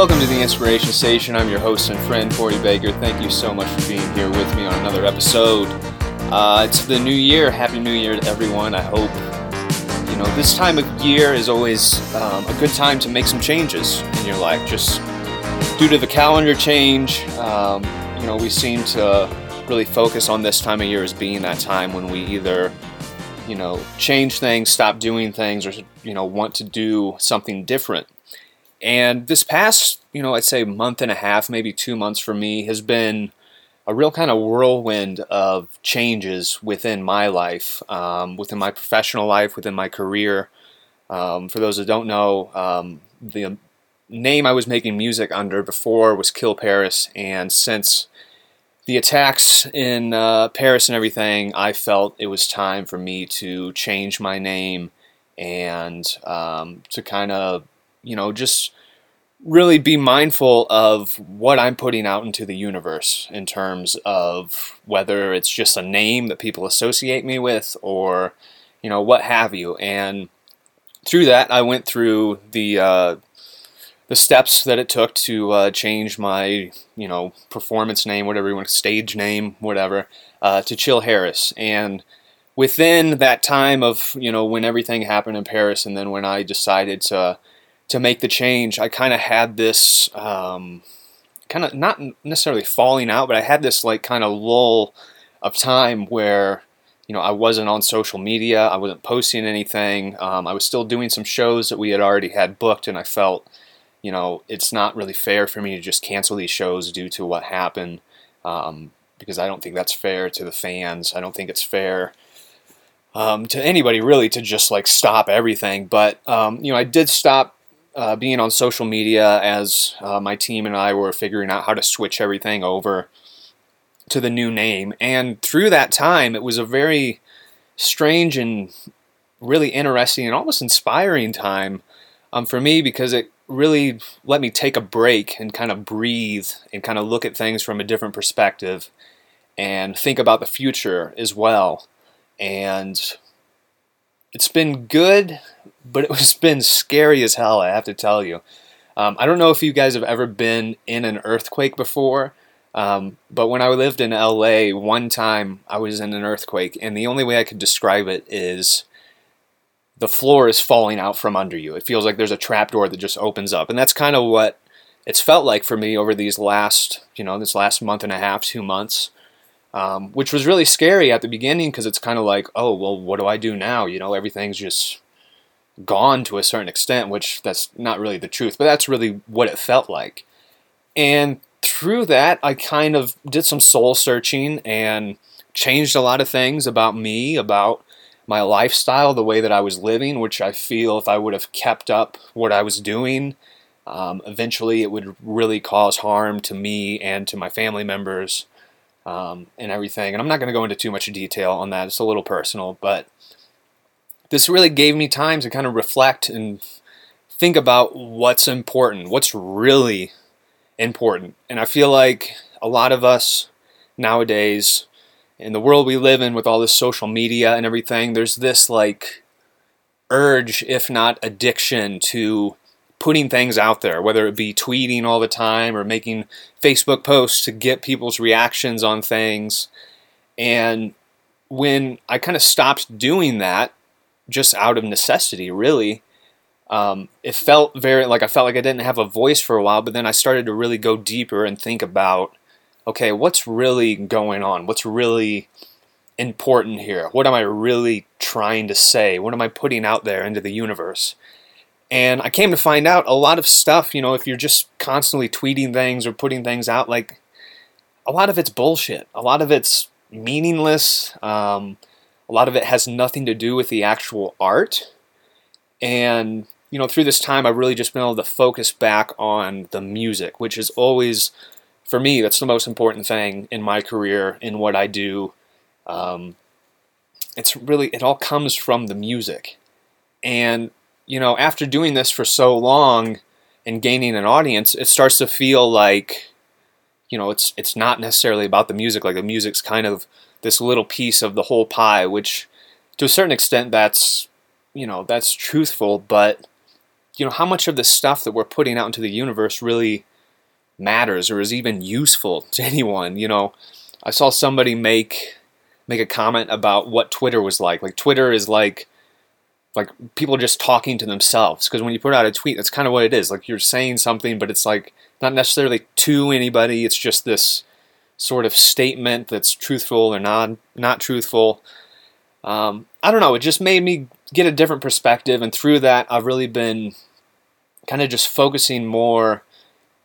Welcome to the Inspiration Station. I'm your host and friend, Corey Baker. Thank you so much for being here with me on another episode. Uh, it's the new year. Happy New Year to everyone. I hope, you know, this time of year is always um, a good time to make some changes in your life. Just due to the calendar change, um, you know, we seem to really focus on this time of year as being that time when we either, you know, change things, stop doing things, or, you know, want to do something different. And this past, you know, I'd say month and a half, maybe two months for me, has been a real kind of whirlwind of changes within my life, um, within my professional life, within my career. Um, for those that don't know, um, the name I was making music under before was Kill Paris, and since the attacks in uh, Paris and everything, I felt it was time for me to change my name and um, to kind of you know, just really be mindful of what I'm putting out into the universe in terms of whether it's just a name that people associate me with or, you know, what have you. And through that, I went through the uh, the steps that it took to uh, change my, you know, performance name, whatever you want, stage name, whatever, uh, to Chill Harris. And within that time of, you know, when everything happened in Paris, and then when I decided to to make the change, I kind of had this um, kind of not necessarily falling out, but I had this like kind of lull of time where you know I wasn't on social media, I wasn't posting anything. Um, I was still doing some shows that we had already had booked, and I felt you know it's not really fair for me to just cancel these shows due to what happened um, because I don't think that's fair to the fans. I don't think it's fair. Um, to anybody really to just like stop everything, but um, you know I did stop uh, being on social media as uh, my team and I were figuring out how to switch everything over to the new name. And through that time, it was a very strange and really interesting and almost inspiring time um, for me because it really let me take a break and kind of breathe and kind of look at things from a different perspective and think about the future as well. And it's been good but it was been scary as hell. I have to tell you. Um, I don't know if you guys have ever been in an earthquake before, um, but when I lived in LA, one time I was in an earthquake, and the only way I could describe it is the floor is falling out from under you. It feels like there's a trapdoor that just opens up, and that's kind of what it's felt like for me over these last, you know, this last month and a half, two months. Um, which was really scary at the beginning because it's kind of like, oh, well, what do I do now? You know, everything's just gone to a certain extent, which that's not really the truth, but that's really what it felt like. And through that, I kind of did some soul searching and changed a lot of things about me, about my lifestyle, the way that I was living, which I feel if I would have kept up what I was doing, um, eventually it would really cause harm to me and to my family members um, and everything. And I'm not going to go into too much detail on that, it's a little personal, but this really gave me time to kind of reflect and think about what's important, what's really important. And I feel like a lot of us nowadays, in the world we live in with all this social media and everything, there's this like urge, if not addiction, to putting things out there, whether it be tweeting all the time or making Facebook posts to get people's reactions on things. And when I kind of stopped doing that, just out of necessity, really. Um, it felt very like I felt like I didn't have a voice for a while, but then I started to really go deeper and think about, okay, what's really going on? What's really important here? What am I really trying to say? What am I putting out there into the universe? And I came to find out a lot of stuff, you know, if you're just constantly tweeting things or putting things out, like a lot of it's bullshit. A lot of it's meaningless. Um, a lot of it has nothing to do with the actual art. And, you know, through this time, I've really just been able to focus back on the music, which is always, for me, that's the most important thing in my career, in what I do. Um, it's really, it all comes from the music. And, you know, after doing this for so long and gaining an audience, it starts to feel like, you know, it's it's not necessarily about the music. Like the music's kind of this little piece of the whole pie, which to a certain extent that's you know that's truthful, but you know, how much of the stuff that we're putting out into the universe really matters or is even useful to anyone. You know, I saw somebody make make a comment about what Twitter was like. Like Twitter is like like people just talking to themselves because when you put out a tweet, that's kind of what it is. Like you're saying something, but it's like not necessarily to anybody. It's just this sort of statement that's truthful or not not truthful. Um, I don't know. It just made me get a different perspective, and through that, I've really been kind of just focusing more,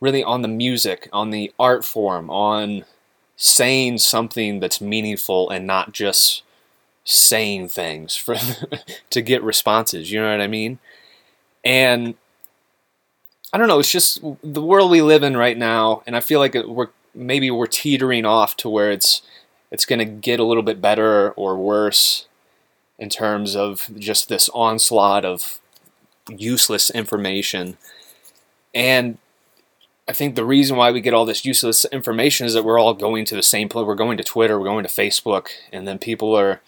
really on the music, on the art form, on saying something that's meaningful and not just saying things for to get responses. You know what I mean? And I don't know. It's just the world we live in right now, and I feel like we're maybe we're teetering off to where it's it's going to get a little bit better or worse in terms of just this onslaught of useless information. And I think the reason why we get all this useless information is that we're all going to the same place. We're going to Twitter, we're going to Facebook, and then people are,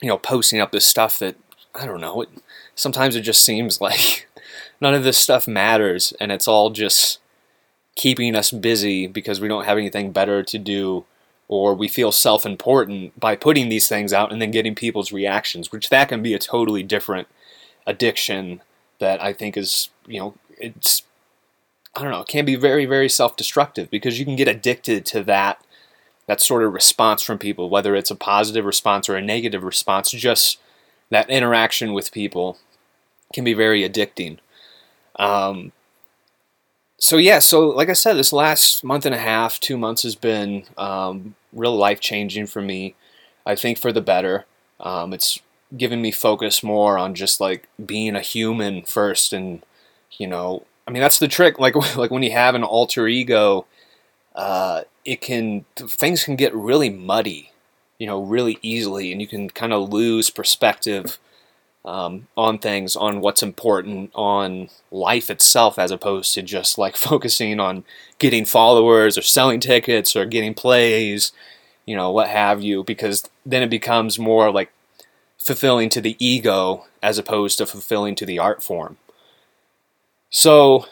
you know, posting up this stuff that I don't know. It, sometimes it just seems like none of this stuff matters, and it's all just keeping us busy because we don't have anything better to do or we feel self-important by putting these things out and then getting people's reactions which that can be a totally different addiction that I think is, you know, it's I don't know, it can be very very self-destructive because you can get addicted to that that sort of response from people whether it's a positive response or a negative response just that interaction with people can be very addicting. Um, so yeah, so like I said, this last month and a half, two months has been um, real life changing for me. I think for the better. Um, it's given me focus more on just like being a human first, and you know, I mean that's the trick. Like like when you have an alter ego, uh, it can things can get really muddy, you know, really easily, and you can kind of lose perspective um, on things, on what's important, on life itself, as opposed to just like focusing on getting followers or selling tickets or getting plays, you know, what have you, because then it becomes more like fulfilling to the ego as opposed to fulfilling to the art form. So,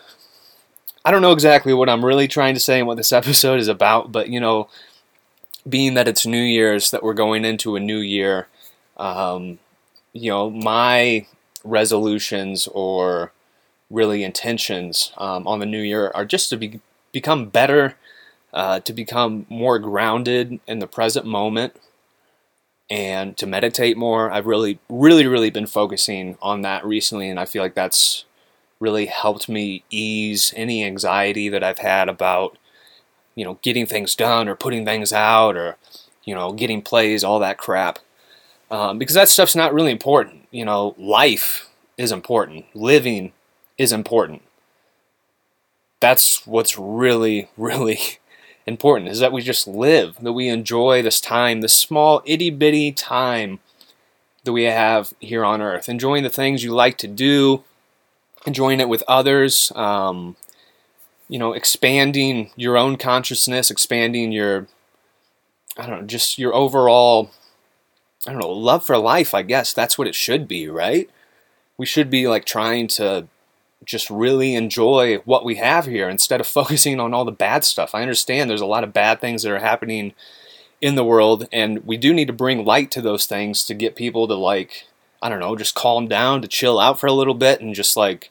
I don't know exactly what I'm really trying to say and what this episode is about, but you know, being that it's New Year's, that we're going into a new year, um, you know, my resolutions or really intentions um, on the new year are just to be, become better, uh, to become more grounded in the present moment, and to meditate more. I've really, really, really been focusing on that recently, and I feel like that's really helped me ease any anxiety that I've had about, you know, getting things done or putting things out or, you know, getting plays, all that crap um, because that stuff's not really important. You know, life is important, living is important. That's what's really, really important is that we just live, that we enjoy this time, this small itty bitty time that we have here on earth, enjoying the things you like to do, enjoying it with others, um, you know, expanding your own consciousness, expanding your, I don't know, just your overall I don't know, love for life, I guess that's what it should be, right? We should be like trying to just really enjoy what we have here instead of focusing on all the bad stuff. I understand there's a lot of bad things that are happening in the world, and we do need to bring light to those things to get people to like, I don't know, just calm down, to chill out for a little bit, and just like,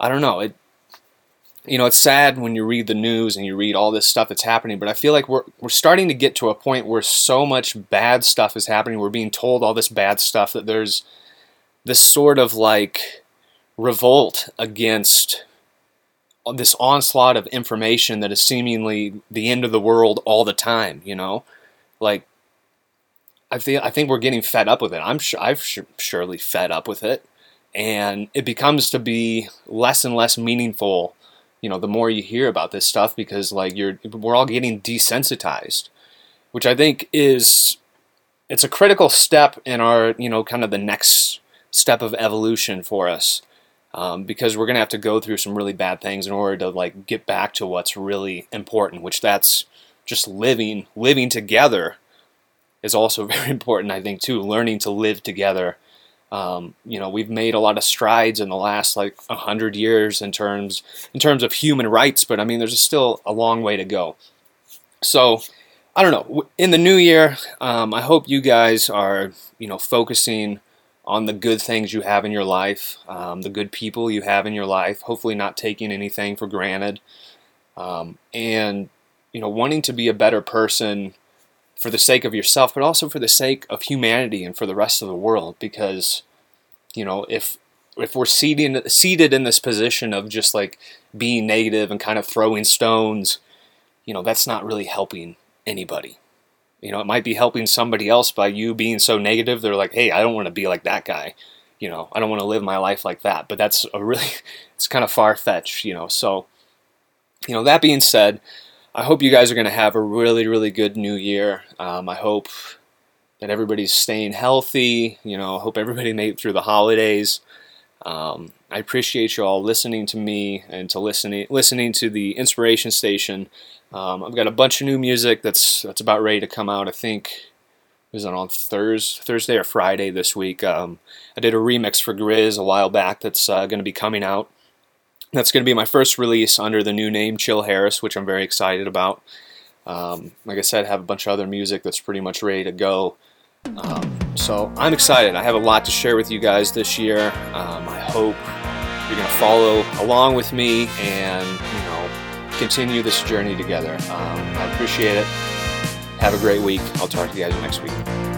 I don't know, it you know, it's sad when you read the news and you read all this stuff that's happening, but I feel like we're we're starting to get to a point where so much bad stuff is happening. We're being told all this bad stuff that there's this sort of like revolt against this onslaught of information that is seemingly the end of the world all the time, you know? Like I feel I think we're getting fed up with it. I'm sure I've surely fed up with it and it becomes to be less and less meaningful you know the more you hear about this stuff because like you're we're all getting desensitized which i think is it's a critical step in our you know kind of the next step of evolution for us um, because we're going to have to go through some really bad things in order to like get back to what's really important which that's just living living together is also very important i think too learning to live together Um, you know, we've made a lot of strides in the last like hundred years in terms in terms of human rights, but I mean, there's still a long way to go. So, I don't know. In the new year, um, I hope you guys are you know focusing on the good things you have in your life, um, the good people you have in your life. Hopefully, not taking anything for granted, um, and you know, wanting to be a better person for the sake of yourself, but also for the sake of humanity and for the rest of the world. Because, you know, if if we're seated seated in this position of just like being negative and kind of throwing stones, you know, that's not really helping anybody. You know, it might be helping somebody else by you being so negative. They're like, hey, I don't want to be like that guy. You know, I don't want to live my life like that. But that's a really, it's kind of far fetched, you know. So, you know, that being said, I hope you guys are going to have a really, really good new year. Um, I hope that everybody's staying healthy. You know, I hope everybody made it through the holidays. Um, I appreciate you all listening to me and to listening listening to the Inspiration Station. Um, I've got a bunch of new music that's that's about ready to come out. I think it was on Thursday, Thursday or Friday this week. Um, I did a remix for Grizz a while back that's uh, going to be coming out. That's going to be my first release under the new name Chill Harris, which I'm very excited about. Um, like I said, I have a bunch of other music that's pretty much ready to go. Um, so I'm excited. I have a lot to share with you guys this year. Um, I hope you're going to follow along with me and you know continue this journey together. Um, I appreciate it. Have a great week. I'll talk to you guys next week.